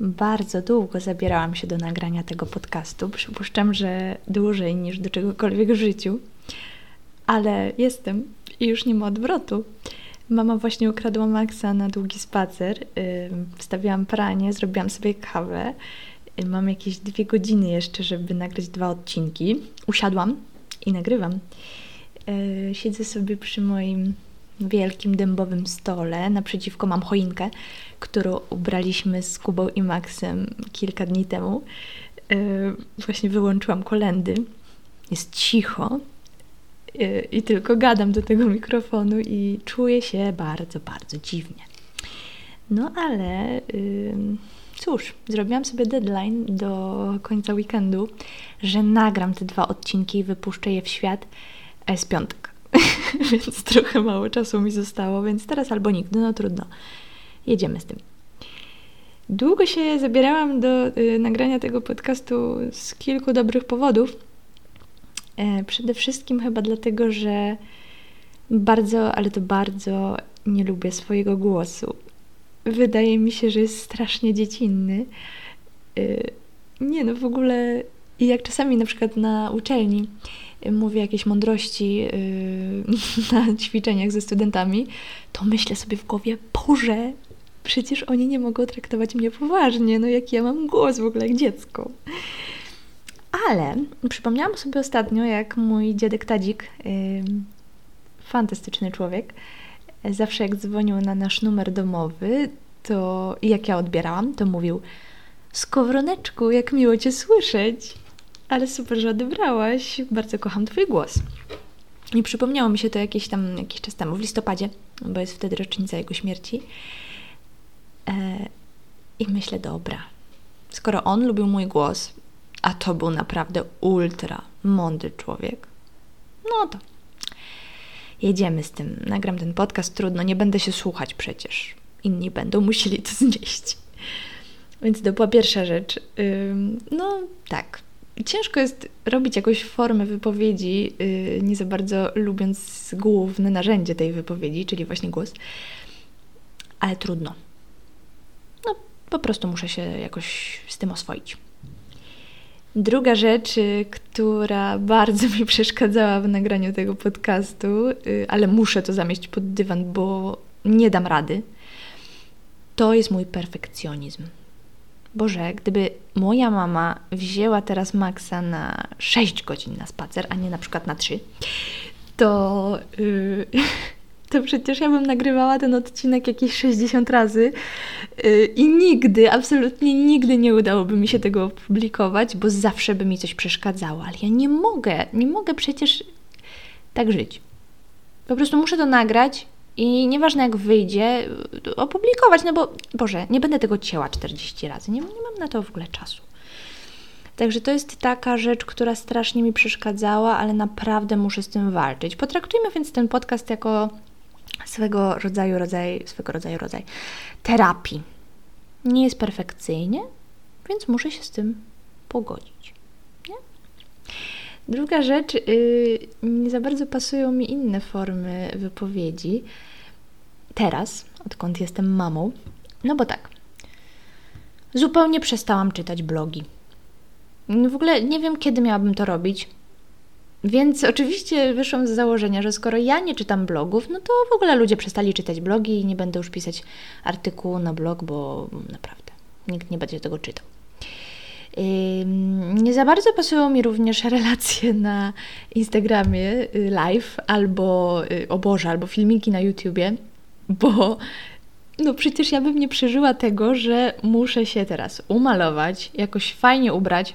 Bardzo długo zabierałam się do nagrania tego podcastu. Przypuszczam, że dłużej niż do czegokolwiek w życiu, ale jestem i już nie ma odwrotu. Mama właśnie ukradła Maxa na długi spacer. Wstawiłam pranie, zrobiłam sobie kawę. Mam jakieś dwie godziny jeszcze, żeby nagrać dwa odcinki. Usiadłam i nagrywam. Siedzę sobie przy moim wielkim dębowym stole. Naprzeciwko mam choinkę, którą ubraliśmy z Kubą i Maxem kilka dni temu. E, właśnie wyłączyłam kolendy. Jest cicho e, i tylko gadam do tego mikrofonu i czuję się bardzo, bardzo dziwnie. No ale cóż, zrobiłam sobie deadline do końca weekendu, że nagram te dwa odcinki i wypuszczę je w świat. A jest piątek, więc trochę mało czasu mi zostało, więc teraz albo nigdy, no trudno. Jedziemy z tym. Długo się zabierałam do y, nagrania tego podcastu z kilku dobrych powodów. E, przede wszystkim chyba dlatego, że bardzo, ale to bardzo nie lubię swojego głosu. Wydaje mi się, że jest strasznie dziecinny. Y, nie no, w ogóle jak czasami na przykład na uczelni mówię jakieś mądrości yy, na ćwiczeniach ze studentami, to myślę sobie w głowie, Boże, przecież oni nie mogą traktować mnie poważnie, no jak ja mam głos w ogóle jak dziecko. Ale przypomniałam sobie ostatnio, jak mój dziadek Tadzik, yy, fantastyczny człowiek, zawsze jak dzwonił na nasz numer domowy, to jak ja odbierałam, to mówił Skowroneczku, jak miło Cię słyszeć. Ale super, że odebrałaś. Bardzo kocham Twój głos. I przypomniało mi się to jakieś tam, jakiś czas temu, w listopadzie, bo jest wtedy rocznica jego śmierci. E, I myślę, dobra, skoro on lubił mój głos, a to był naprawdę ultra mądry człowiek, no to jedziemy z tym. Nagram ten podcast, trudno, nie będę się słuchać przecież. Inni będą musieli to znieść. Więc to była pierwsza rzecz. No tak, ciężko jest robić jakąś formę wypowiedzi, yy, nie za bardzo lubiąc główne narzędzie tej wypowiedzi, czyli właśnie głos, ale trudno. No, po prostu muszę się jakoś z tym oswoić. Druga rzecz, y, która bardzo mi przeszkadzała w nagraniu tego podcastu, yy, ale muszę to zamieść pod dywan, bo nie dam rady, to jest mój perfekcjonizm. Boże, gdyby moja mama wzięła teraz Maxa na 6 godzin na spacer, a nie na przykład na 3, to, yy, to przecież ja bym nagrywała ten odcinek jakieś 60 razy yy, i nigdy, absolutnie nigdy nie udałoby mi się tego opublikować, bo zawsze by mi coś przeszkadzało. Ale ja nie mogę, nie mogę przecież tak żyć. Po prostu muszę to nagrać, i nieważne jak wyjdzie, opublikować, no bo Boże, nie będę tego cięła 40 razy, nie, nie mam na to w ogóle czasu. Także to jest taka rzecz, która strasznie mi przeszkadzała, ale naprawdę muszę z tym walczyć. Potraktujmy więc ten podcast jako swego rodzaju, rodzaj, swego rodzaju rodzaj terapii. Nie jest perfekcyjnie, więc muszę się z tym pogodzić. Druga rzecz, yy, nie za bardzo pasują mi inne formy wypowiedzi. Teraz, odkąd jestem mamą, no bo tak, zupełnie przestałam czytać blogi. W ogóle nie wiem, kiedy miałabym to robić. Więc oczywiście wyszłam z założenia, że skoro ja nie czytam blogów, no to w ogóle ludzie przestali czytać blogi i nie będę już pisać artykułu na blog, bo naprawdę nikt nie będzie tego czytał. Nie za bardzo pasują mi również relacje na Instagramie y, live albo y, o Boże, albo filmiki na YouTubie, bo no przecież ja bym nie przeżyła tego, że muszę się teraz umalować, jakoś fajnie ubrać,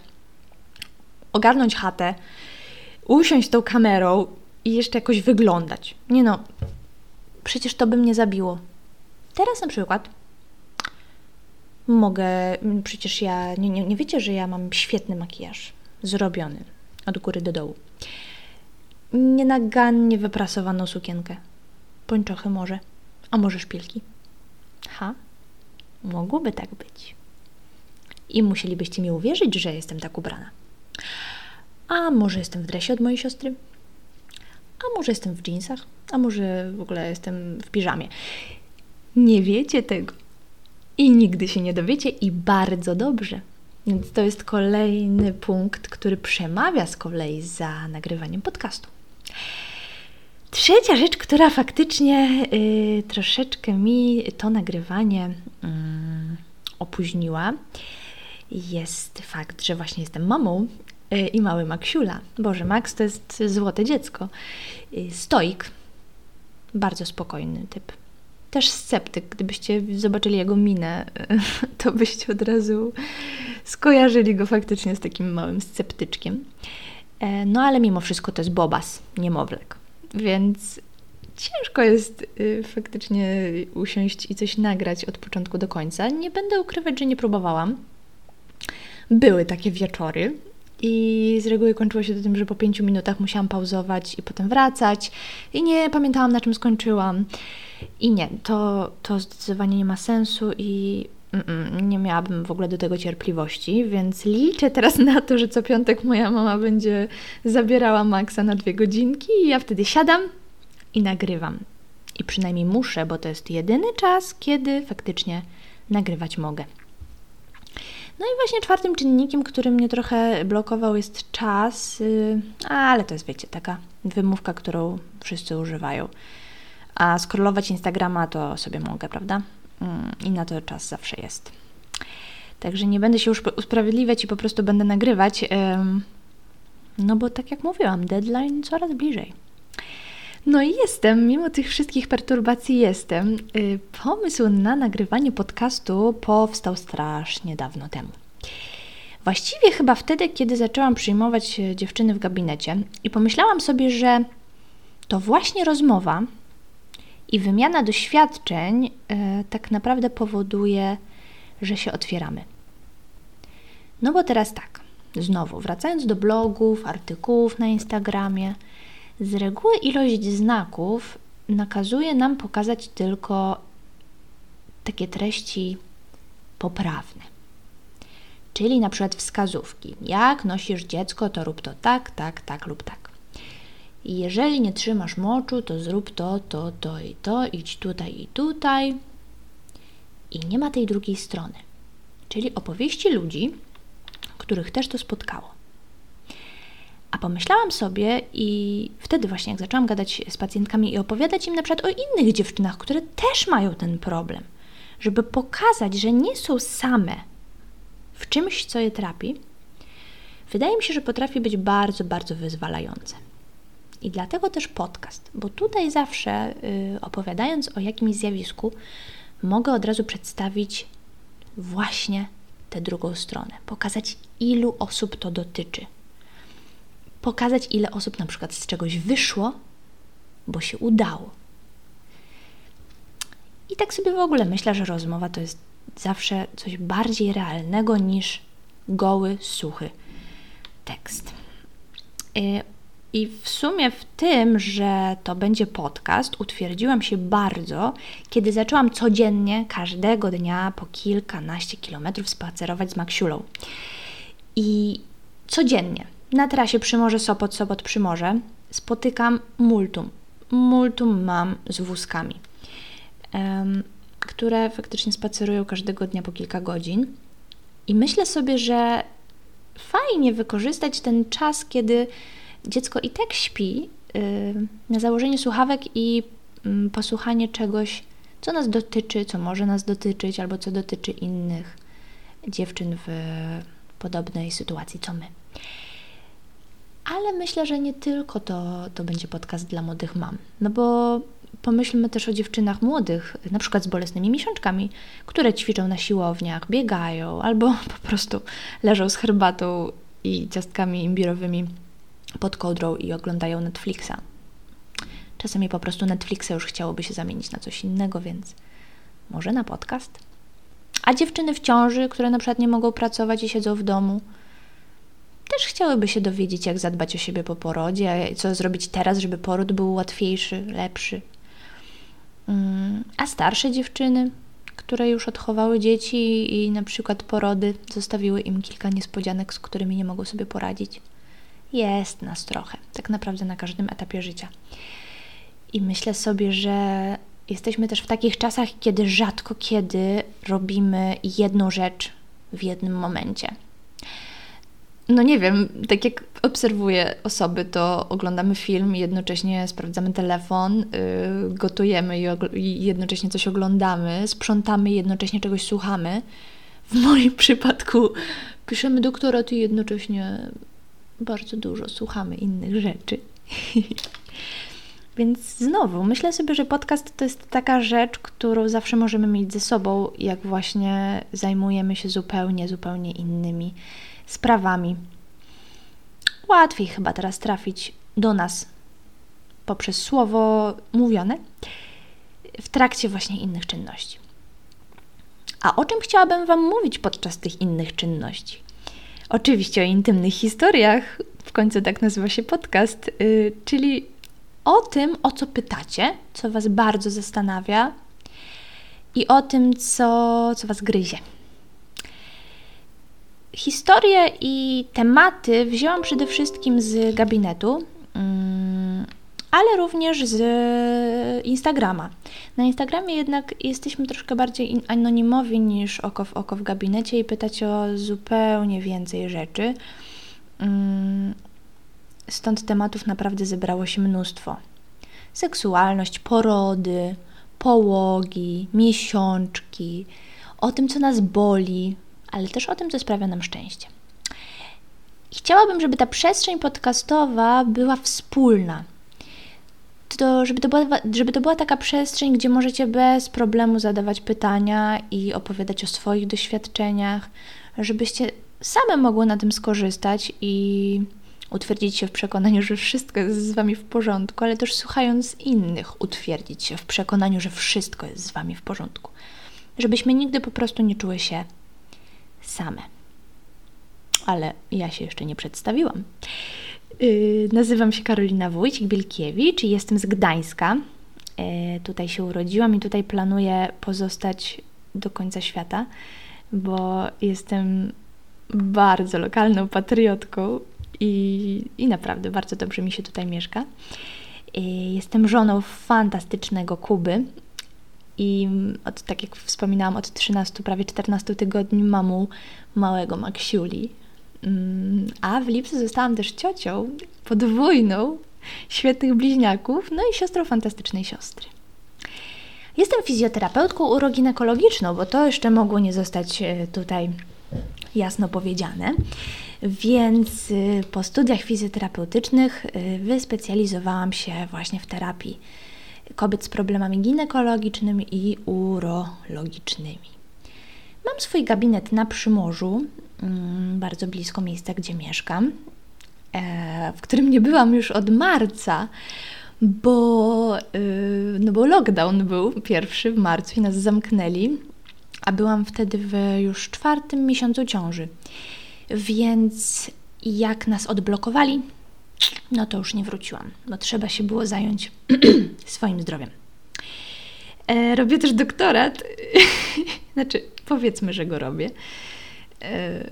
ogarnąć chatę, usiąść tą kamerą i jeszcze jakoś wyglądać. Nie no, przecież to by mnie zabiło. Teraz na przykład mogę, przecież ja, nie, nie, nie wiecie, że ja mam świetny makijaż, zrobiony od góry do dołu. Nienagannie wyprasowaną sukienkę, pończochy może, a może szpilki. Ha, mogłoby tak być. I musielibyście mi uwierzyć, że jestem tak ubrana. A może jestem w dresie od mojej siostry? A może jestem w jeansach? A może w ogóle jestem w piżamie? Nie wiecie tego i nigdy się nie dowiecie i bardzo dobrze. Więc to jest kolejny punkt, który przemawia z kolei za nagrywaniem podcastu. Trzecia rzecz, która faktycznie y, troszeczkę mi to nagrywanie y, opóźniła, jest fakt, że właśnie jestem mamą y, i mały Maksiula. Boże, Max to jest złote dziecko. Y, stoik, bardzo spokojny typ. Też sceptyk. Gdybyście zobaczyli jego minę, to byście od razu skojarzyli go faktycznie z takim małym sceptyczkiem. E, no ale mimo wszystko to jest bobas, niemowlek. Więc ciężko jest y, faktycznie usiąść i coś nagrać od początku do końca. Nie będę ukrywać, że nie próbowałam. Były takie wieczory, i z reguły kończyło się to tym, że po pięciu minutach musiałam pauzować i potem wracać. I nie pamiętałam, na czym skończyłam. I nie, to, to zdecydowanie nie ma sensu i nie miałabym w ogóle do tego cierpliwości, więc liczę teraz na to, że co piątek moja mama będzie zabierała Maxa na dwie godzinki i ja wtedy siadam i nagrywam. I przynajmniej muszę, bo to jest jedyny czas, kiedy faktycznie nagrywać mogę. No i właśnie czwartym czynnikiem, który mnie trochę blokował, jest czas, y, ale to jest, wiecie, taka wymówka, którą wszyscy używają. A skrolować Instagrama to sobie mogę, prawda? Mm, I na to czas zawsze jest. Także nie będę się już usprawiedliwiać i po prostu będę nagrywać. No bo tak jak mówiłam, deadline coraz bliżej. No i jestem, mimo tych wszystkich perturbacji jestem. Y, pomysł na nagrywanie podcastu powstał strasznie dawno temu. Właściwie chyba wtedy, kiedy zaczęłam przyjmować e, dziewczyny w gabinecie i pomyślałam sobie, że to właśnie rozmowa i wymiana doświadczeń yy, tak naprawdę powoduje, że się otwieramy. No bo teraz tak, znowu wracając do blogów, artykułów na Instagramie, z reguły ilość znaków nakazuje nam pokazać tylko takie treści poprawne. Czyli na przykład wskazówki. Jak nosisz dziecko, to rób to tak, tak, tak lub tak. Jeżeli nie trzymasz moczu, to zrób to, to, to i to, idź tutaj i tutaj. I nie ma tej drugiej strony. Czyli opowieści ludzi, których też to spotkało. Pomyślałam sobie i wtedy właśnie, jak zaczęłam gadać z pacjentkami i opowiadać im na przykład o innych dziewczynach, które też mają ten problem, żeby pokazać, że nie są same w czymś, co je trapi, wydaje mi się, że potrafi być bardzo, bardzo wyzwalające. I dlatego też podcast, bo tutaj zawsze yy, opowiadając o jakimś zjawisku, mogę od razu przedstawić właśnie tę drugą stronę, pokazać, ilu osób to dotyczy, pokazać, ile osób na przykład z czegoś wyszło, bo się udało. I tak sobie w ogóle myślę, że rozmowa to jest zawsze coś bardziej realnego niż goły, suchy tekst. Y, I w sumie w tym, że to będzie podcast, utwierdziłam się bardzo, kiedy zaczęłam codziennie, każdego dnia po kilkanaście kilometrów spacerować z Maksiulą. I codziennie na trasie Przymorze Sopot, Sopot Przymorze spotykam multum. Multum mam z wózkami, um, które faktycznie spacerują każdego dnia po kilka godzin. I myślę sobie, że fajnie wykorzystać ten czas, kiedy dziecko i tak śpi, yy, na założenie słuchawek i yy, posłuchanie czegoś, co nas dotyczy, co może nas dotyczyć, albo co dotyczy innych dziewczyn w podobnej sytuacji co my. Ale myślę, że nie tylko to, to będzie podcast dla młodych mam. No bo pomyślmy też o dziewczynach młodych, na przykład z bolesnymi miesiączkami, które ćwiczą na siłowniach, biegają albo po prostu leżą z herbatą i ciastkami imbirowymi pod kołdrą i oglądają Netflixa. Czasami po prostu Netflixa już chciałoby się zamienić na coś innego, więc może na podcast. A dziewczyny w ciąży, które na przykład nie mogą pracować i siedzą w domu, też chciałyby się dowiedzieć, jak zadbać o siebie po porodzie, co zrobić teraz, żeby poród był łatwiejszy, lepszy. Mm, a starsze dziewczyny, które już odchowały dzieci i na przykład porody zostawiły im kilka niespodzianek, z którymi nie mogą sobie poradzić. Jest nas trochę, tak naprawdę na każdym etapie życia. I myślę sobie, że jesteśmy też w takich czasach, kiedy rzadko kiedy robimy jedną rzecz w jednym momencie. No nie wiem, tak jak obserwuję osoby, to oglądamy film i jednocześnie sprawdzamy telefon, yy, gotujemy i, i jednocześnie coś oglądamy, sprzątamy i jednocześnie czegoś słuchamy. W moim przypadku piszemy doktorat i jednocześnie bardzo dużo słuchamy innych rzeczy. Więc znowu, myślę sobie, że podcast to jest taka rzecz, którą zawsze możemy mieć ze sobą, jak właśnie zajmujemy się zupełnie, zupełnie innymi sprawami. Łatwiej chyba teraz trafić do nas poprzez słowo mówione w trakcie właśnie innych czynności. A o czym chciałabym Wam mówić podczas tych innych czynności? Oczywiście o intymnych historiach, w końcu tak nazywa się podcast, yy, czyli o tym, o co pytacie, co Was bardzo zastanawia i o tym, co, co Was gryzie. Historie i tematy wzięłam przede wszystkim z gabinetu, mm, ale również z Instagrama. Na Instagramie jednak jesteśmy troszkę bardziej anonimowi niż oko w oko w gabinecie i pytać o zupełnie więcej rzeczy. Mm, stąd tematów naprawdę zebrało się mnóstwo. Seksualność, porody, połogi, miesiączki, o tym, co nas boli, ale też o tym, co sprawia nam szczęście. Chciałabym, żeby ta przestrzeń podcastowa była wspólna. To, żeby, to była, żeby to była taka przestrzeń, gdzie możecie bez problemu zadawać pytania i opowiadać o swoich doświadczeniach, żebyście same mogły na tym skorzystać i utwierdzić się w przekonaniu, że wszystko jest z Wami w porządku, ale też słuchając innych, utwierdzić się w przekonaniu, że wszystko jest z Wami w porządku. Żebyśmy nigdy po prostu nie czuły się same. Ale ja się jeszcze nie przedstawiłam. Yy, nazywam się Karolina Wójcik-Bielkiewicz i jestem z Gdańska. Yy, tutaj się urodziłam i tutaj planuję pozostać do końca świata, bo jestem bardzo lokalną patriotką i, i naprawdę bardzo dobrze mi się tutaj mieszka. Yy, jestem żoną fantastycznego Kuby, i od, tak jak wspominałam, od 13, prawie 14 tygodni mamą małego Maksiuli. Mm, a w lipcu zostałam też ciocią podwójną świetnych bliźniaków, no i siostrą fantastycznej siostry. Jestem fizjoterapeutką uroginekologiczną, bo to jeszcze mogło nie zostać e, tutaj jasno powiedziane. Więc e, po studiach fizjoterapeutycznych e, wyspecjalizowałam się właśnie w terapii kobiet z problemami ginekologicznymi i urologicznymi. Mam swój gabinet na Przymorzu, mm, bardzo blisko miejsca, gdzie mieszkam, e, w którym nie byłam już od marca, bo, y, no bo lockdown był pierwszy w marcu i nas zamknęli, a byłam wtedy w już czwartym miesiącu ciąży. Więc jak nas odblokowali, no to już nie wróciłam, bo trzeba się było zająć swoim zdrowiem. E, robię też doktorat, znaczy powiedzmy, że go robię. E,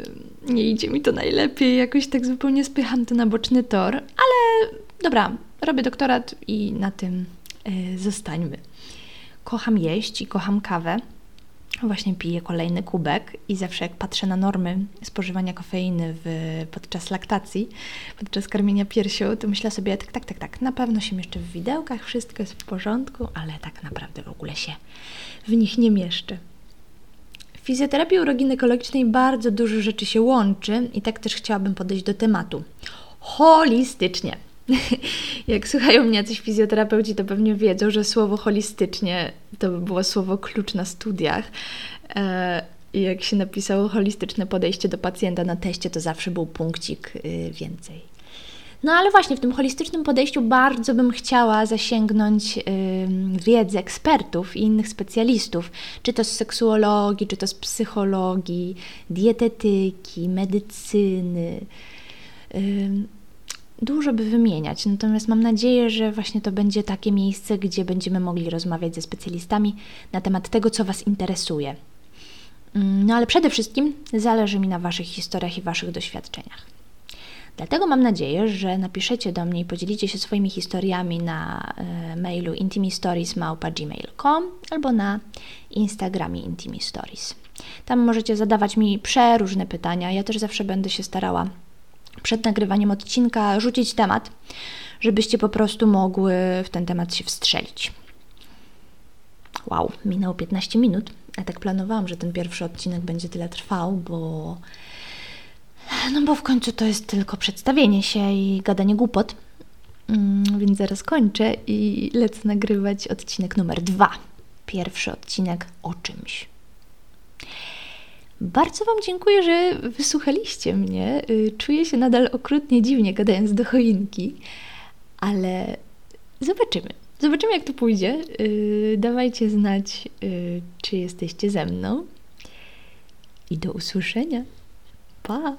nie idzie mi to najlepiej, jakoś tak zupełnie spycham to na boczny tor, ale dobra, robię doktorat i na tym e, zostańmy. Kocham jeść i kocham kawę właśnie piję kolejny kubek i zawsze jak patrzę na normy spożywania kofeiny w, podczas laktacji, podczas karmienia piersią, to myślę sobie, tak, tak, tak, tak, na pewno się mieszczę w widełkach, wszystko jest w porządku, ale tak naprawdę w ogóle się w nich nie mieszczę. W fizjoterapii uroginekologicznej bardzo dużo rzeczy się łączy i tak też chciałabym podejść do tematu. Holistycznie. Jak słuchają mnie jacyś fizjoterapeuci, to pewnie wiedzą, że słowo holistycznie to by było słowo klucz na studiach. E, I jak się napisało holistyczne podejście do pacjenta na teście, to zawsze był punkcik y, więcej. No ale właśnie w tym holistycznym podejściu bardzo bym chciała zasięgnąć wiedzy ekspertów i innych specjalistów, czy to z seksuologii, czy to z psychologii, dietetyki, medycyny dużo by wymieniać. Natomiast mam nadzieję, że właśnie to będzie takie miejsce, gdzie będziemy mogli rozmawiać ze specjalistami na temat tego, co Was interesuje. Mm, no ale przede wszystkim zależy mi na Waszych historiach i Waszych doświadczeniach. Dlatego mam nadzieję, że napiszecie do mnie i podzielicie się swoimi historiami na e, mailu intimistories.gmail.com albo na Instagramie intimistories. Tam możecie zadawać mi przeróżne pytania. Ja też zawsze będę się starała przed nagrywaniem odcinka rzucić temat, żebyście po prostu mogły w ten temat się wstrzelić. Wow, minęło 15 minut. Ja tak planowałam, że ten pierwszy odcinek będzie tyle trwał, bo no bo w końcu to jest tylko przedstawienie się i gadanie głupot. Mm, więc zaraz kończę i lecę nagrywać odcinek numer dwa. Pierwszy odcinek o czymś. Bardzo Wam dziękuję, że wysłuchaliście mnie. Y, czuję się nadal okrutnie dziwnie gadając do choinki, ale zobaczymy. Zobaczymy, jak to pójdzie. Y, dawajcie znać, y, czy jesteście ze mną. I do usłyszenia. Pa!